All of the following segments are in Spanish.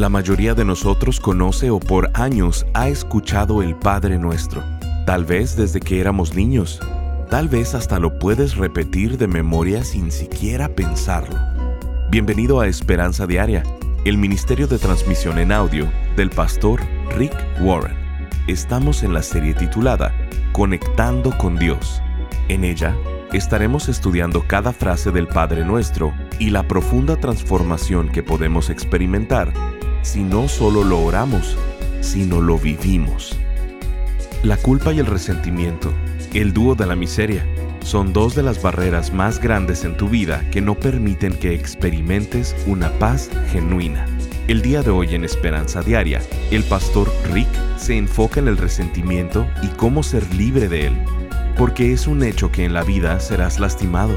La mayoría de nosotros conoce o por años ha escuchado el Padre Nuestro, tal vez desde que éramos niños, tal vez hasta lo puedes repetir de memoria sin siquiera pensarlo. Bienvenido a Esperanza Diaria, el Ministerio de Transmisión en Audio del pastor Rick Warren. Estamos en la serie titulada Conectando con Dios. En ella estaremos estudiando cada frase del Padre Nuestro y la profunda transformación que podemos experimentar si no solo lo oramos, sino lo vivimos. La culpa y el resentimiento, el dúo de la miseria, son dos de las barreras más grandes en tu vida que no permiten que experimentes una paz genuina. El día de hoy en Esperanza Diaria, el pastor Rick se enfoca en el resentimiento y cómo ser libre de él porque es un hecho que en la vida serás lastimado.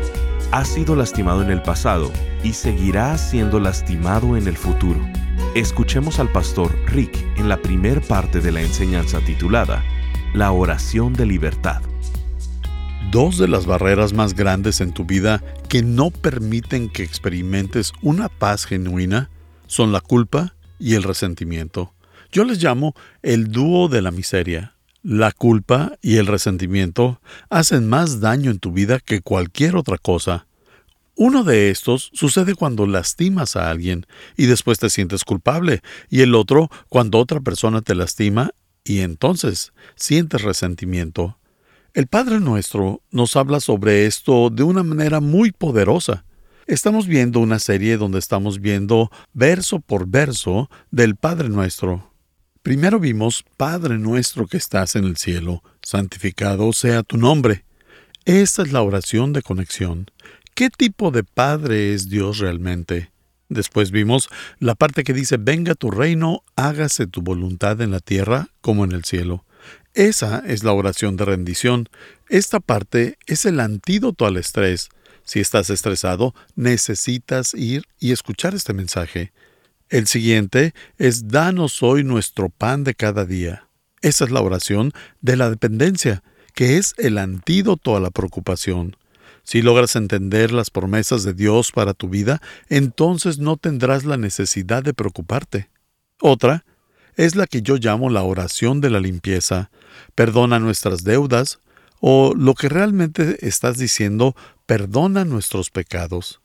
Has sido lastimado en el pasado y seguirás siendo lastimado en el futuro. Escuchemos al pastor Rick en la primer parte de la enseñanza titulada La oración de libertad. Dos de las barreras más grandes en tu vida que no permiten que experimentes una paz genuina son la culpa y el resentimiento. Yo les llamo el dúo de la miseria. La culpa y el resentimiento hacen más daño en tu vida que cualquier otra cosa. Uno de estos sucede cuando lastimas a alguien y después te sientes culpable, y el otro cuando otra persona te lastima y entonces sientes resentimiento. El Padre Nuestro nos habla sobre esto de una manera muy poderosa. Estamos viendo una serie donde estamos viendo verso por verso del Padre Nuestro. Primero vimos, Padre nuestro que estás en el cielo, santificado sea tu nombre. Esta es la oración de conexión. ¿Qué tipo de Padre es Dios realmente? Después vimos la parte que dice, venga tu reino, hágase tu voluntad en la tierra como en el cielo. Esa es la oración de rendición. Esta parte es el antídoto al estrés. Si estás estresado, necesitas ir y escuchar este mensaje. El siguiente es Danos hoy nuestro pan de cada día. Esa es la oración de la dependencia, que es el antídoto a la preocupación. Si logras entender las promesas de Dios para tu vida, entonces no tendrás la necesidad de preocuparte. Otra es la que yo llamo la oración de la limpieza. Perdona nuestras deudas, o lo que realmente estás diciendo, perdona nuestros pecados.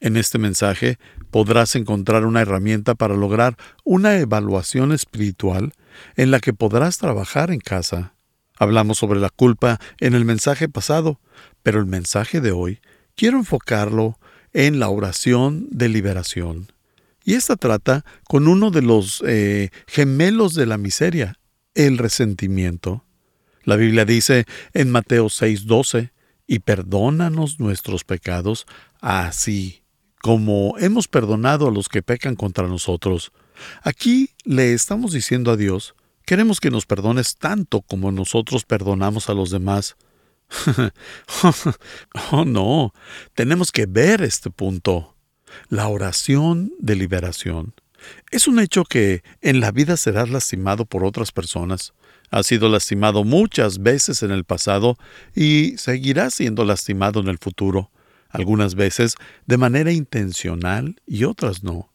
En este mensaje podrás encontrar una herramienta para lograr una evaluación espiritual en la que podrás trabajar en casa. Hablamos sobre la culpa en el mensaje pasado, pero el mensaje de hoy quiero enfocarlo en la oración de liberación. Y esta trata con uno de los eh, gemelos de la miseria, el resentimiento. La Biblia dice en Mateo 6:12, y perdónanos nuestros pecados, así como hemos perdonado a los que pecan contra nosotros. Aquí le estamos diciendo a Dios, queremos que nos perdones tanto como nosotros perdonamos a los demás. oh no, tenemos que ver este punto. La oración de liberación. Es un hecho que en la vida serás lastimado por otras personas. Has sido lastimado muchas veces en el pasado y seguirás siendo lastimado en el futuro algunas veces de manera intencional y otras no.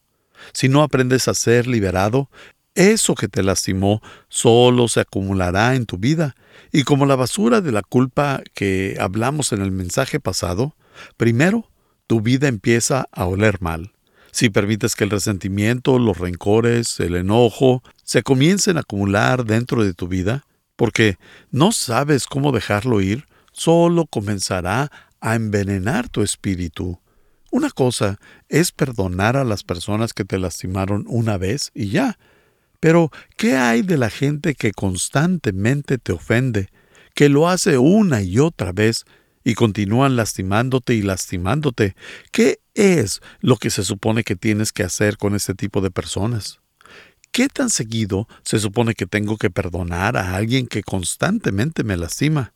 Si no aprendes a ser liberado, eso que te lastimó solo se acumulará en tu vida, y como la basura de la culpa que hablamos en el mensaje pasado, primero tu vida empieza a oler mal. Si permites que el resentimiento, los rencores, el enojo se comiencen a acumular dentro de tu vida, porque no sabes cómo dejarlo ir, solo comenzará a envenenar tu espíritu. Una cosa es perdonar a las personas que te lastimaron una vez y ya. Pero, ¿qué hay de la gente que constantemente te ofende, que lo hace una y otra vez y continúan lastimándote y lastimándote? ¿Qué es lo que se supone que tienes que hacer con este tipo de personas? ¿Qué tan seguido se supone que tengo que perdonar a alguien que constantemente me lastima?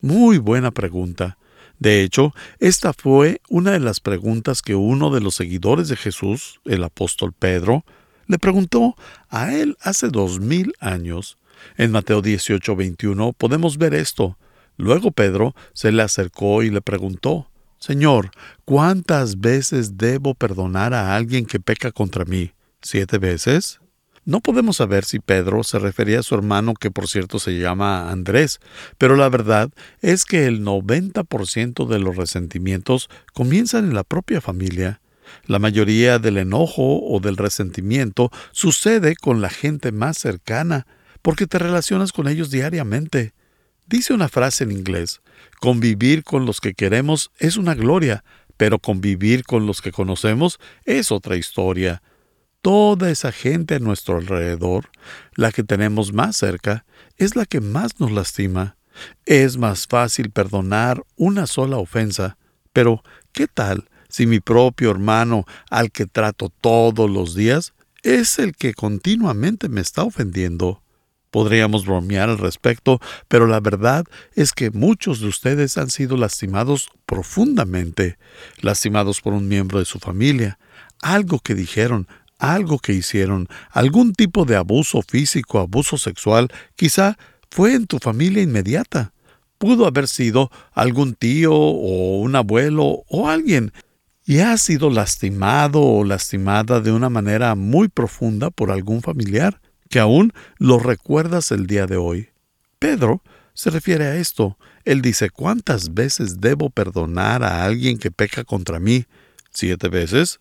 Muy buena pregunta. De hecho, esta fue una de las preguntas que uno de los seguidores de Jesús, el apóstol Pedro, le preguntó a él hace dos mil años. En Mateo 18, 21 podemos ver esto. Luego Pedro se le acercó y le preguntó, Señor, ¿cuántas veces debo perdonar a alguien que peca contra mí? ¿Siete veces? No podemos saber si Pedro se refería a su hermano, que por cierto se llama Andrés, pero la verdad es que el 90% de los resentimientos comienzan en la propia familia. La mayoría del enojo o del resentimiento sucede con la gente más cercana, porque te relacionas con ellos diariamente. Dice una frase en inglés, convivir con los que queremos es una gloria, pero convivir con los que conocemos es otra historia toda esa gente a nuestro alrededor, la que tenemos más cerca, es la que más nos lastima. Es más fácil perdonar una sola ofensa, pero ¿qué tal si mi propio hermano, al que trato todos los días, es el que continuamente me está ofendiendo? Podríamos bromear al respecto, pero la verdad es que muchos de ustedes han sido lastimados profundamente, lastimados por un miembro de su familia, algo que dijeron, algo que hicieron, algún tipo de abuso físico, abuso sexual, quizá fue en tu familia inmediata. Pudo haber sido algún tío o un abuelo o alguien, y has sido lastimado o lastimada de una manera muy profunda por algún familiar, que aún lo recuerdas el día de hoy. Pedro se refiere a esto. Él dice, ¿cuántas veces debo perdonar a alguien que peca contra mí? ¿Siete veces?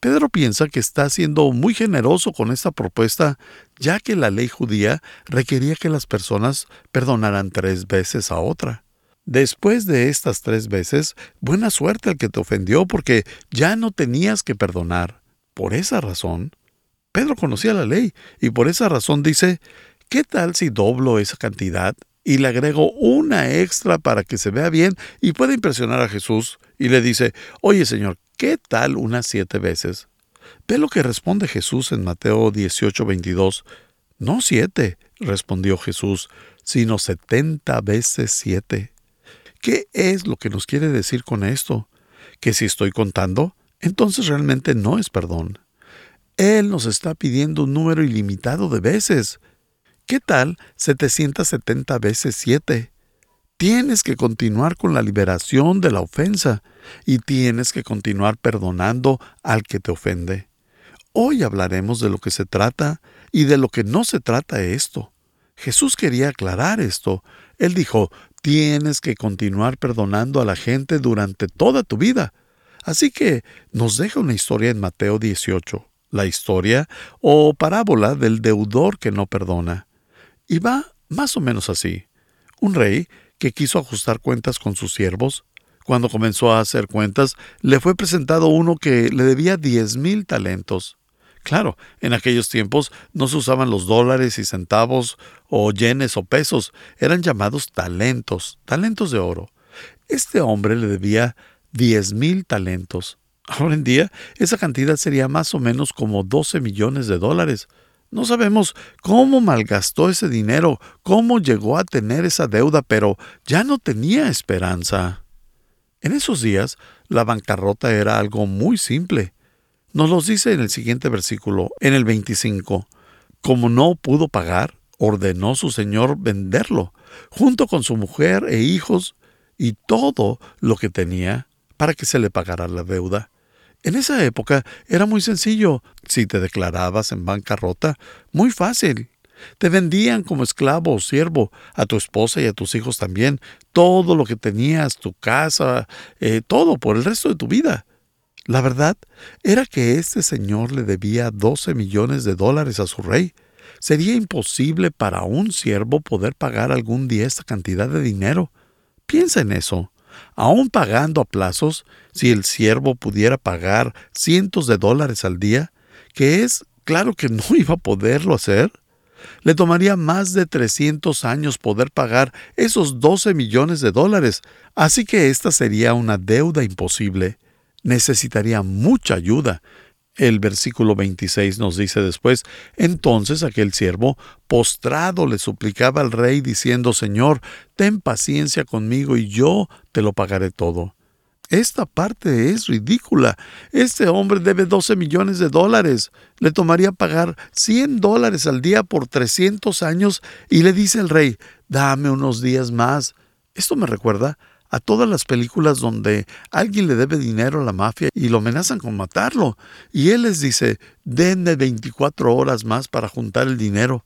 Pedro piensa que está siendo muy generoso con esta propuesta, ya que la ley judía requería que las personas perdonaran tres veces a otra. Después de estas tres veces, buena suerte al que te ofendió porque ya no tenías que perdonar. Por esa razón, Pedro conocía la ley y por esa razón dice, ¿qué tal si doblo esa cantidad y le agrego una extra para que se vea bien y pueda impresionar a Jesús? Y le dice, oye Señor, ¿Qué tal unas siete veces? Ve lo que responde Jesús en Mateo 18, 22. No siete, respondió Jesús, sino setenta veces siete. ¿Qué es lo que nos quiere decir con esto? Que si estoy contando, entonces realmente no es perdón. Él nos está pidiendo un número ilimitado de veces. ¿Qué tal 770 veces siete? Tienes que continuar con la liberación de la ofensa y tienes que continuar perdonando al que te ofende. Hoy hablaremos de lo que se trata y de lo que no se trata esto. Jesús quería aclarar esto. Él dijo, tienes que continuar perdonando a la gente durante toda tu vida. Así que nos deja una historia en Mateo 18, la historia o parábola del deudor que no perdona. Y va más o menos así. Un rey que quiso ajustar cuentas con sus siervos. Cuando comenzó a hacer cuentas, le fue presentado uno que le debía diez mil talentos. Claro, en aquellos tiempos no se usaban los dólares y centavos o yenes o pesos, eran llamados talentos, talentos de oro. Este hombre le debía diez mil talentos. Ahora en día, esa cantidad sería más o menos como 12 millones de dólares. No sabemos cómo malgastó ese dinero, cómo llegó a tener esa deuda, pero ya no tenía esperanza. En esos días, la bancarrota era algo muy simple. Nos lo dice en el siguiente versículo, en el 25. Como no pudo pagar, ordenó su señor venderlo, junto con su mujer e hijos y todo lo que tenía, para que se le pagara la deuda. En esa época era muy sencillo. Si te declarabas en bancarrota, muy fácil. Te vendían como esclavo o siervo, a tu esposa y a tus hijos también, todo lo que tenías, tu casa, eh, todo por el resto de tu vida. La verdad era que este señor le debía 12 millones de dólares a su rey. Sería imposible para un siervo poder pagar algún día esta cantidad de dinero. Piensa en eso aún pagando a plazos, si el siervo pudiera pagar cientos de dólares al día, que es claro que no iba a poderlo hacer, le tomaría más de 300 años poder pagar esos 12 millones de dólares, así que esta sería una deuda imposible. Necesitaría mucha ayuda, el versículo 26 nos dice después, entonces aquel siervo, postrado, le suplicaba al rey, diciendo, Señor, ten paciencia conmigo y yo te lo pagaré todo. Esta parte es ridícula. Este hombre debe 12 millones de dólares. Le tomaría pagar 100 dólares al día por 300 años y le dice el rey, dame unos días más. Esto me recuerda a todas las películas donde alguien le debe dinero a la mafia y lo amenazan con matarlo. Y él les dice, denme 24 horas más para juntar el dinero.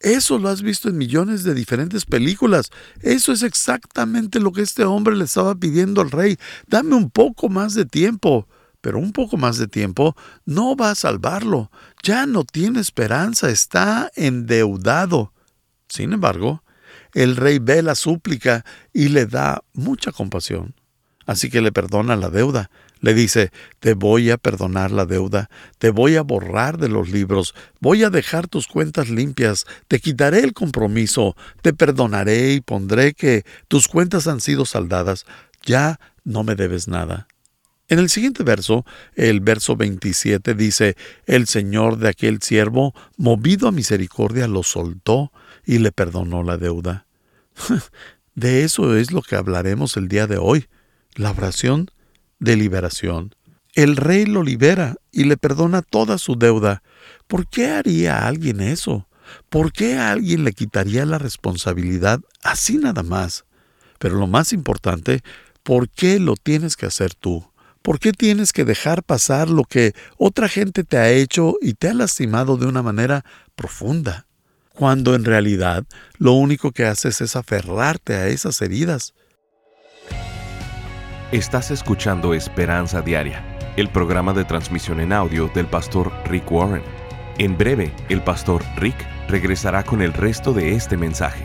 Eso lo has visto en millones de diferentes películas. Eso es exactamente lo que este hombre le estaba pidiendo al rey. Dame un poco más de tiempo. Pero un poco más de tiempo no va a salvarlo. Ya no tiene esperanza. Está endeudado. Sin embargo, el rey ve la súplica y le da mucha compasión. Así que le perdona la deuda. Le dice, te voy a perdonar la deuda, te voy a borrar de los libros, voy a dejar tus cuentas limpias, te quitaré el compromiso, te perdonaré y pondré que tus cuentas han sido saldadas, ya no me debes nada. En el siguiente verso, el verso 27 dice, El Señor de aquel siervo, movido a misericordia, lo soltó y le perdonó la deuda. De eso es lo que hablaremos el día de hoy, la oración de liberación. El rey lo libera y le perdona toda su deuda. ¿Por qué haría alguien eso? ¿Por qué alguien le quitaría la responsabilidad así nada más? Pero lo más importante, ¿por qué lo tienes que hacer tú? ¿Por qué tienes que dejar pasar lo que otra gente te ha hecho y te ha lastimado de una manera profunda? Cuando en realidad lo único que haces es aferrarte a esas heridas. Estás escuchando Esperanza Diaria, el programa de transmisión en audio del pastor Rick Warren. En breve, el pastor Rick regresará con el resto de este mensaje.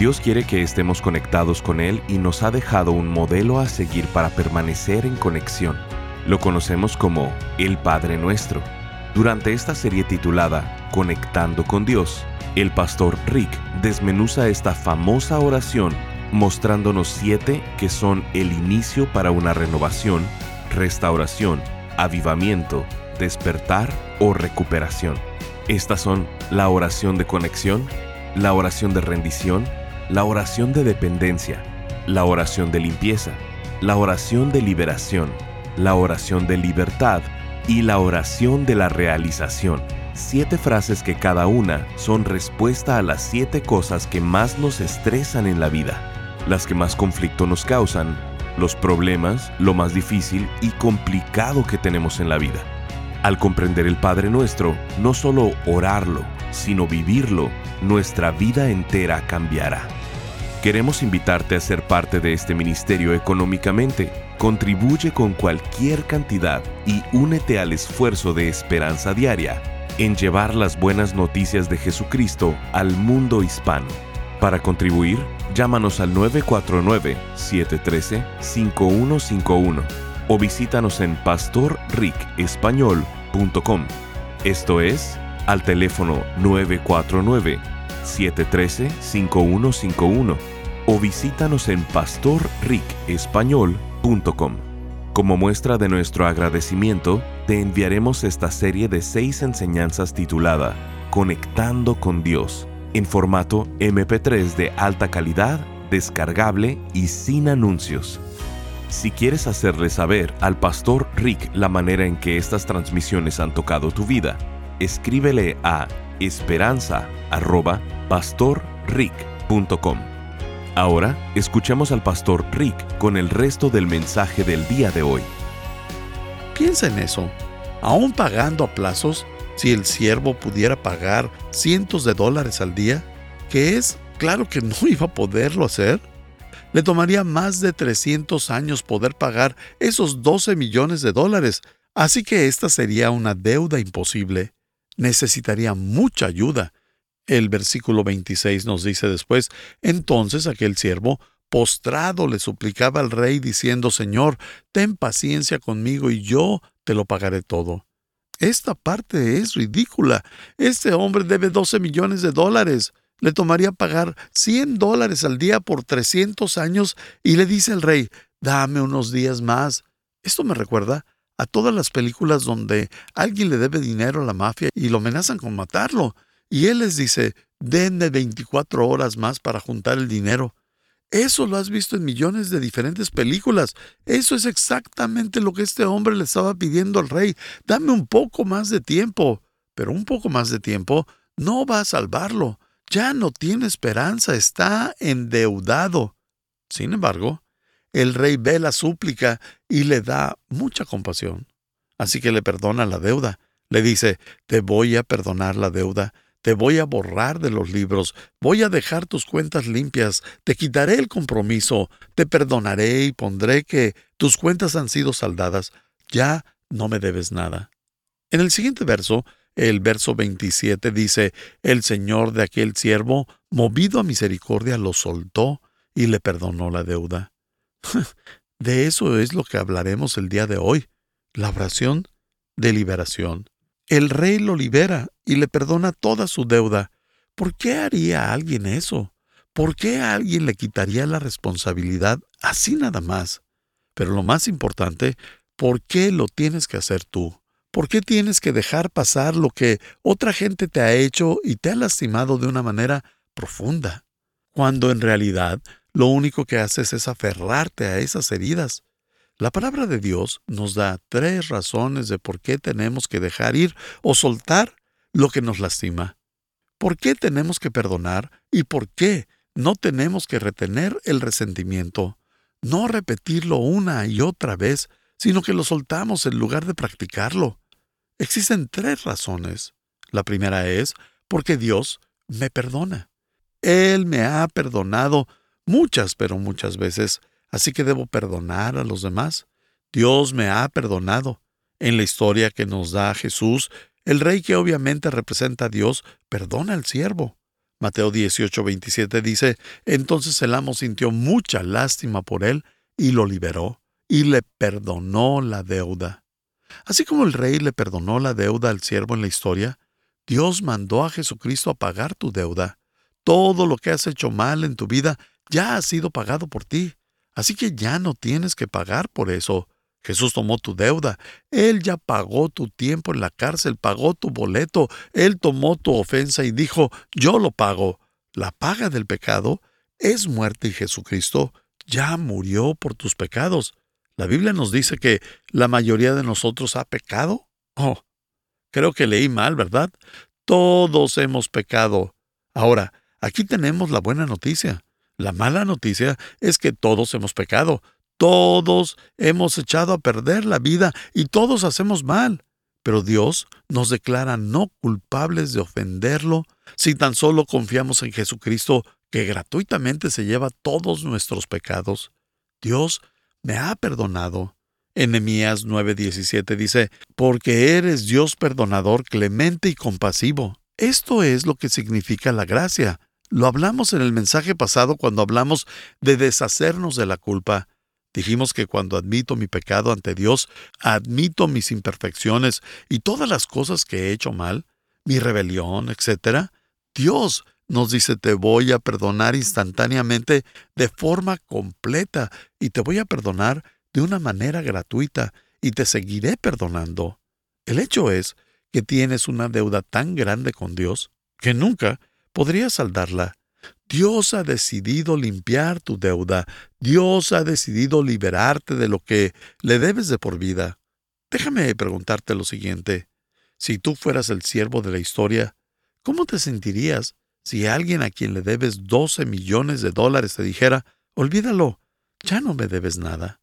Dios quiere que estemos conectados con Él y nos ha dejado un modelo a seguir para permanecer en conexión. Lo conocemos como el Padre Nuestro. Durante esta serie titulada Conectando con Dios, el pastor Rick desmenuza esta famosa oración mostrándonos siete que son el inicio para una renovación, restauración, avivamiento, despertar o recuperación. Estas son la oración de conexión, la oración de rendición, la oración de dependencia, la oración de limpieza, la oración de liberación, la oración de libertad y la oración de la realización siete frases que cada una son respuesta a las siete cosas que más nos estresan en la vida, las que más conflicto nos causan, los problemas, lo más difícil y complicado que tenemos en la vida. Al comprender el Padre Nuestro, no solo orarlo, sino vivirlo, nuestra vida entera cambiará. Queremos invitarte a ser parte de este ministerio económicamente. Contribuye con cualquier cantidad y únete al esfuerzo de esperanza diaria en llevar las buenas noticias de Jesucristo al mundo hispano. Para contribuir, llámanos al 949-713-5151 o visítanos en pastorricespañol.com. Esto es, al teléfono 949-713-5151 o visítanos en pastorricespañol.com. Como muestra de nuestro agradecimiento, te enviaremos esta serie de seis enseñanzas titulada Conectando con Dios, en formato MP3 de alta calidad, descargable y sin anuncios. Si quieres hacerle saber al pastor Rick la manera en que estas transmisiones han tocado tu vida, escríbele a esperanza.pastorrick.com. Ahora escuchemos al pastor Rick con el resto del mensaje del día de hoy. Piensa en eso. Aún pagando a plazos, si el siervo pudiera pagar cientos de dólares al día, que es, claro que no iba a poderlo hacer, le tomaría más de 300 años poder pagar esos 12 millones de dólares, así que esta sería una deuda imposible. Necesitaría mucha ayuda, el versículo 26 nos dice después, entonces aquel siervo postrado le suplicaba al rey diciendo, Señor, ten paciencia conmigo y yo te lo pagaré todo. Esta parte es ridícula. Este hombre debe 12 millones de dólares. Le tomaría pagar 100 dólares al día por 300 años y le dice el rey, dame unos días más. Esto me recuerda a todas las películas donde alguien le debe dinero a la mafia y lo amenazan con matarlo. Y él les dice, denme 24 horas más para juntar el dinero. Eso lo has visto en millones de diferentes películas. Eso es exactamente lo que este hombre le estaba pidiendo al rey. Dame un poco más de tiempo. Pero un poco más de tiempo no va a salvarlo. Ya no tiene esperanza, está endeudado. Sin embargo, el rey ve la súplica y le da mucha compasión. Así que le perdona la deuda. Le dice, te voy a perdonar la deuda, te voy a borrar de los libros, voy a dejar tus cuentas limpias, te quitaré el compromiso, te perdonaré y pondré que tus cuentas han sido saldadas, ya no me debes nada. En el siguiente verso, el verso 27 dice, El Señor de aquel siervo, movido a misericordia, lo soltó y le perdonó la deuda. De eso es lo que hablaremos el día de hoy, la oración de liberación. El rey lo libera y le perdona toda su deuda. ¿Por qué haría alguien eso? ¿Por qué alguien le quitaría la responsabilidad así nada más? Pero lo más importante, ¿por qué lo tienes que hacer tú? ¿Por qué tienes que dejar pasar lo que otra gente te ha hecho y te ha lastimado de una manera profunda? Cuando en realidad lo único que haces es aferrarte a esas heridas. La palabra de Dios nos da tres razones de por qué tenemos que dejar ir o soltar lo que nos lastima. ¿Por qué tenemos que perdonar y por qué no tenemos que retener el resentimiento? No repetirlo una y otra vez, sino que lo soltamos en lugar de practicarlo. Existen tres razones. La primera es porque Dios me perdona. Él me ha perdonado muchas, pero muchas veces, así que debo perdonar a los demás. Dios me ha perdonado. En la historia que nos da Jesús, el rey que obviamente representa a Dios, perdona al siervo. Mateo 18, 27 dice, entonces el amo sintió mucha lástima por él y lo liberó y le perdonó la deuda. Así como el rey le perdonó la deuda al siervo en la historia, Dios mandó a Jesucristo a pagar tu deuda. Todo lo que has hecho mal en tu vida ya ha sido pagado por ti, así que ya no tienes que pagar por eso. Jesús tomó tu deuda, Él ya pagó tu tiempo en la cárcel, pagó tu boleto, Él tomó tu ofensa y dijo, yo lo pago. La paga del pecado es muerte y Jesucristo ya murió por tus pecados. La Biblia nos dice que la mayoría de nosotros ha pecado. Oh, creo que leí mal, ¿verdad? Todos hemos pecado. Ahora, aquí tenemos la buena noticia. La mala noticia es que todos hemos pecado, todos hemos echado a perder la vida y todos hacemos mal. Pero Dios nos declara no culpables de ofenderlo si tan solo confiamos en Jesucristo que gratuitamente se lleva todos nuestros pecados. Dios me ha perdonado. Enemías 9:17 dice, porque eres Dios perdonador, clemente y compasivo. Esto es lo que significa la gracia. Lo hablamos en el mensaje pasado cuando hablamos de deshacernos de la culpa. Dijimos que cuando admito mi pecado ante Dios, admito mis imperfecciones y todas las cosas que he hecho mal, mi rebelión, etc., Dios nos dice, te voy a perdonar instantáneamente de forma completa y te voy a perdonar de una manera gratuita y te seguiré perdonando. El hecho es que tienes una deuda tan grande con Dios que nunca podría saldarla. Dios ha decidido limpiar tu deuda. Dios ha decidido liberarte de lo que le debes de por vida. Déjame preguntarte lo siguiente. Si tú fueras el siervo de la historia, ¿cómo te sentirías si alguien a quien le debes 12 millones de dólares te dijera, olvídalo, ya no me debes nada?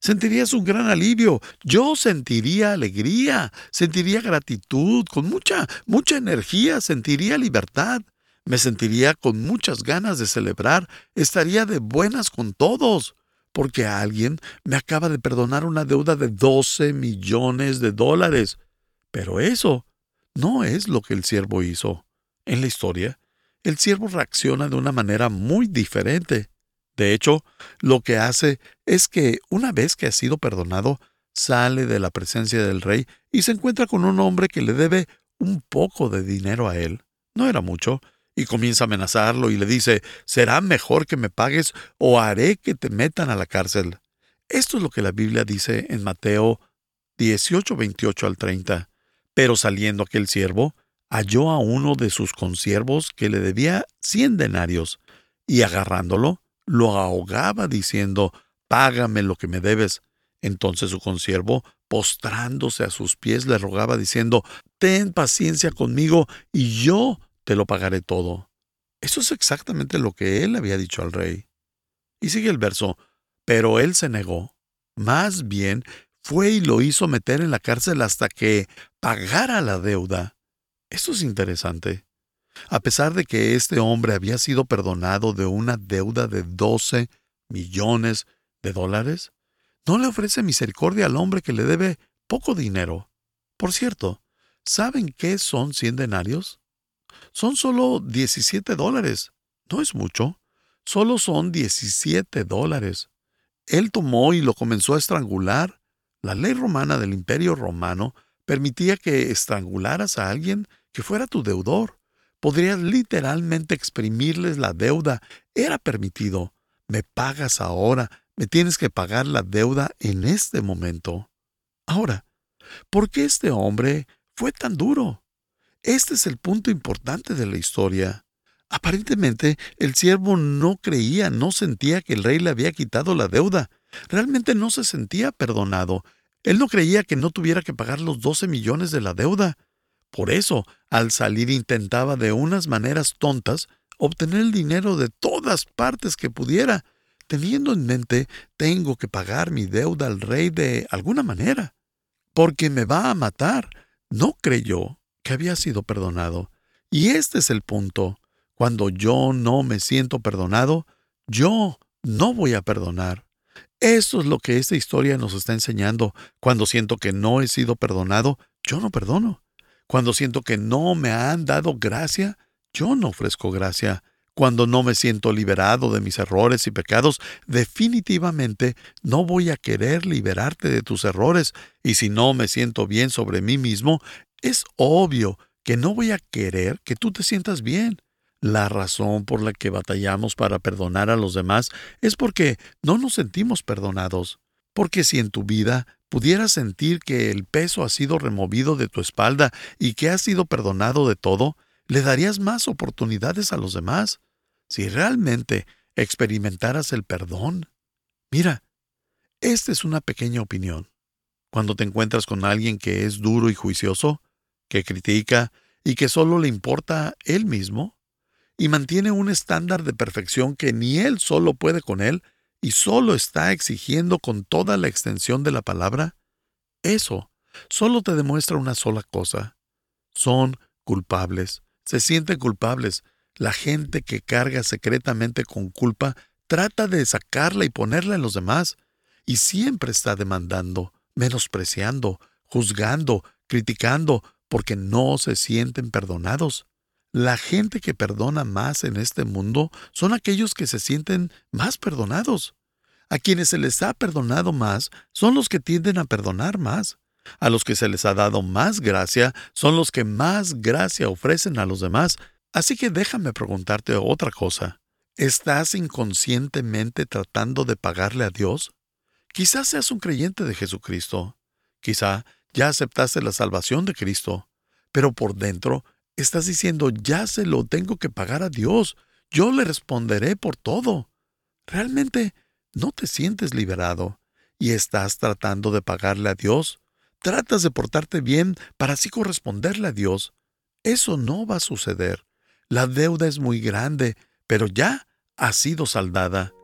Sentirías un gran alivio. Yo sentiría alegría, sentiría gratitud, con mucha, mucha energía, sentiría libertad. Me sentiría con muchas ganas de celebrar, estaría de buenas con todos, porque alguien me acaba de perdonar una deuda de 12 millones de dólares. Pero eso no es lo que el siervo hizo. En la historia, el siervo reacciona de una manera muy diferente. De hecho, lo que hace es que una vez que ha sido perdonado, sale de la presencia del rey y se encuentra con un hombre que le debe un poco de dinero a él. No era mucho, y comienza a amenazarlo y le dice, será mejor que me pagues o haré que te metan a la cárcel. Esto es lo que la Biblia dice en Mateo 18, 28 al 30. Pero saliendo aquel siervo, halló a uno de sus consiervos que le debía cien denarios, y agarrándolo, lo ahogaba diciendo, Págame lo que me debes. Entonces su consiervo, postrándose a sus pies, le rogaba diciendo, Ten paciencia conmigo, y yo te lo pagaré todo. Eso es exactamente lo que él había dicho al rey. Y sigue el verso, Pero él se negó. Más bien, fue y lo hizo meter en la cárcel hasta que pagara la deuda. Esto es interesante. A pesar de que este hombre había sido perdonado de una deuda de 12 millones de dólares, no le ofrece misericordia al hombre que le debe poco dinero. Por cierto, ¿saben qué son 100 denarios? Son solo 17 dólares. No es mucho. Solo son 17 dólares. Él tomó y lo comenzó a estrangular. La ley romana del Imperio Romano permitía que estrangularas a alguien que fuera tu deudor. Podrías literalmente exprimirles la deuda. Era permitido. Me pagas ahora. Me tienes que pagar la deuda en este momento. Ahora, ¿por qué este hombre fue tan duro? Este es el punto importante de la historia. Aparentemente, el siervo no creía, no sentía que el rey le había quitado la deuda. Realmente no se sentía perdonado. Él no creía que no tuviera que pagar los 12 millones de la deuda. Por eso, al salir intentaba de unas maneras tontas obtener el dinero de todas partes que pudiera, teniendo en mente tengo que pagar mi deuda al rey de alguna manera, porque me va a matar. No creyó que había sido perdonado. Y este es el punto. Cuando yo no me siento perdonado, yo no voy a perdonar. Eso es lo que esta historia nos está enseñando. Cuando siento que no he sido perdonado, yo no perdono. Cuando siento que no me han dado gracia, yo no ofrezco gracia. Cuando no me siento liberado de mis errores y pecados, definitivamente no voy a querer liberarte de tus errores. Y si no me siento bien sobre mí mismo, es obvio que no voy a querer que tú te sientas bien. La razón por la que batallamos para perdonar a los demás es porque no nos sentimos perdonados. Porque si en tu vida pudieras sentir que el peso ha sido removido de tu espalda y que has sido perdonado de todo, le darías más oportunidades a los demás. Si realmente experimentaras el perdón. Mira, esta es una pequeña opinión. Cuando te encuentras con alguien que es duro y juicioso, que critica y que solo le importa él mismo, y mantiene un estándar de perfección que ni él solo puede con él y solo está exigiendo con toda la extensión de la palabra, eso solo te demuestra una sola cosa. Son culpables, se sienten culpables. La gente que carga secretamente con culpa trata de sacarla y ponerla en los demás, y siempre está demandando, menospreciando, juzgando, criticando, porque no se sienten perdonados. La gente que perdona más en este mundo son aquellos que se sienten más perdonados. A quienes se les ha perdonado más son los que tienden a perdonar más. A los que se les ha dado más gracia son los que más gracia ofrecen a los demás. Así que déjame preguntarte otra cosa. ¿Estás inconscientemente tratando de pagarle a Dios? Quizás seas un creyente de Jesucristo. Quizá ya aceptaste la salvación de Cristo. Pero por dentro Estás diciendo, ya se lo tengo que pagar a Dios, yo le responderé por todo. Realmente no te sientes liberado y estás tratando de pagarle a Dios. Tratas de portarte bien para así corresponderle a Dios. Eso no va a suceder. La deuda es muy grande, pero ya ha sido saldada.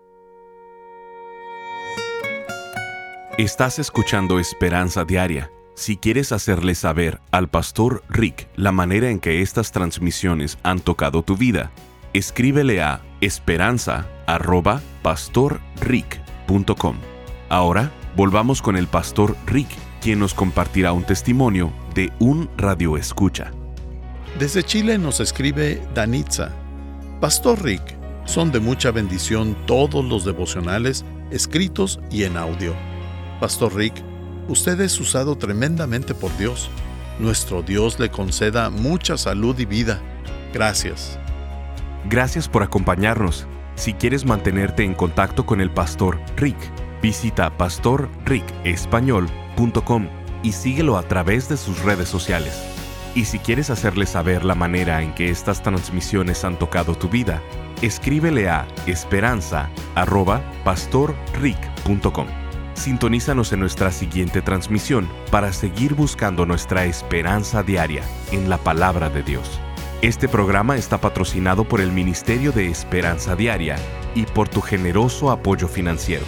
Estás escuchando Esperanza Diaria si quieres hacerle saber al pastor Rick la manera en que estas transmisiones han tocado tu vida, escríbele a esperanza.pastorrick.com. Ahora volvamos con el pastor Rick, quien nos compartirá un testimonio de un radio escucha. Desde Chile nos escribe Danitza. Pastor Rick, son de mucha bendición todos los devocionales escritos y en audio. Pastor Rick, Usted es usado tremendamente por Dios. Nuestro Dios le conceda mucha salud y vida. Gracias. Gracias por acompañarnos. Si quieres mantenerte en contacto con el pastor Rick, visita pastorricespañol.com y síguelo a través de sus redes sociales. Y si quieres hacerle saber la manera en que estas transmisiones han tocado tu vida, escríbele a esperanza.pastorrick.com. Sintonízanos en nuestra siguiente transmisión para seguir buscando nuestra esperanza diaria en la palabra de Dios. Este programa está patrocinado por el Ministerio de Esperanza Diaria y por tu generoso apoyo financiero.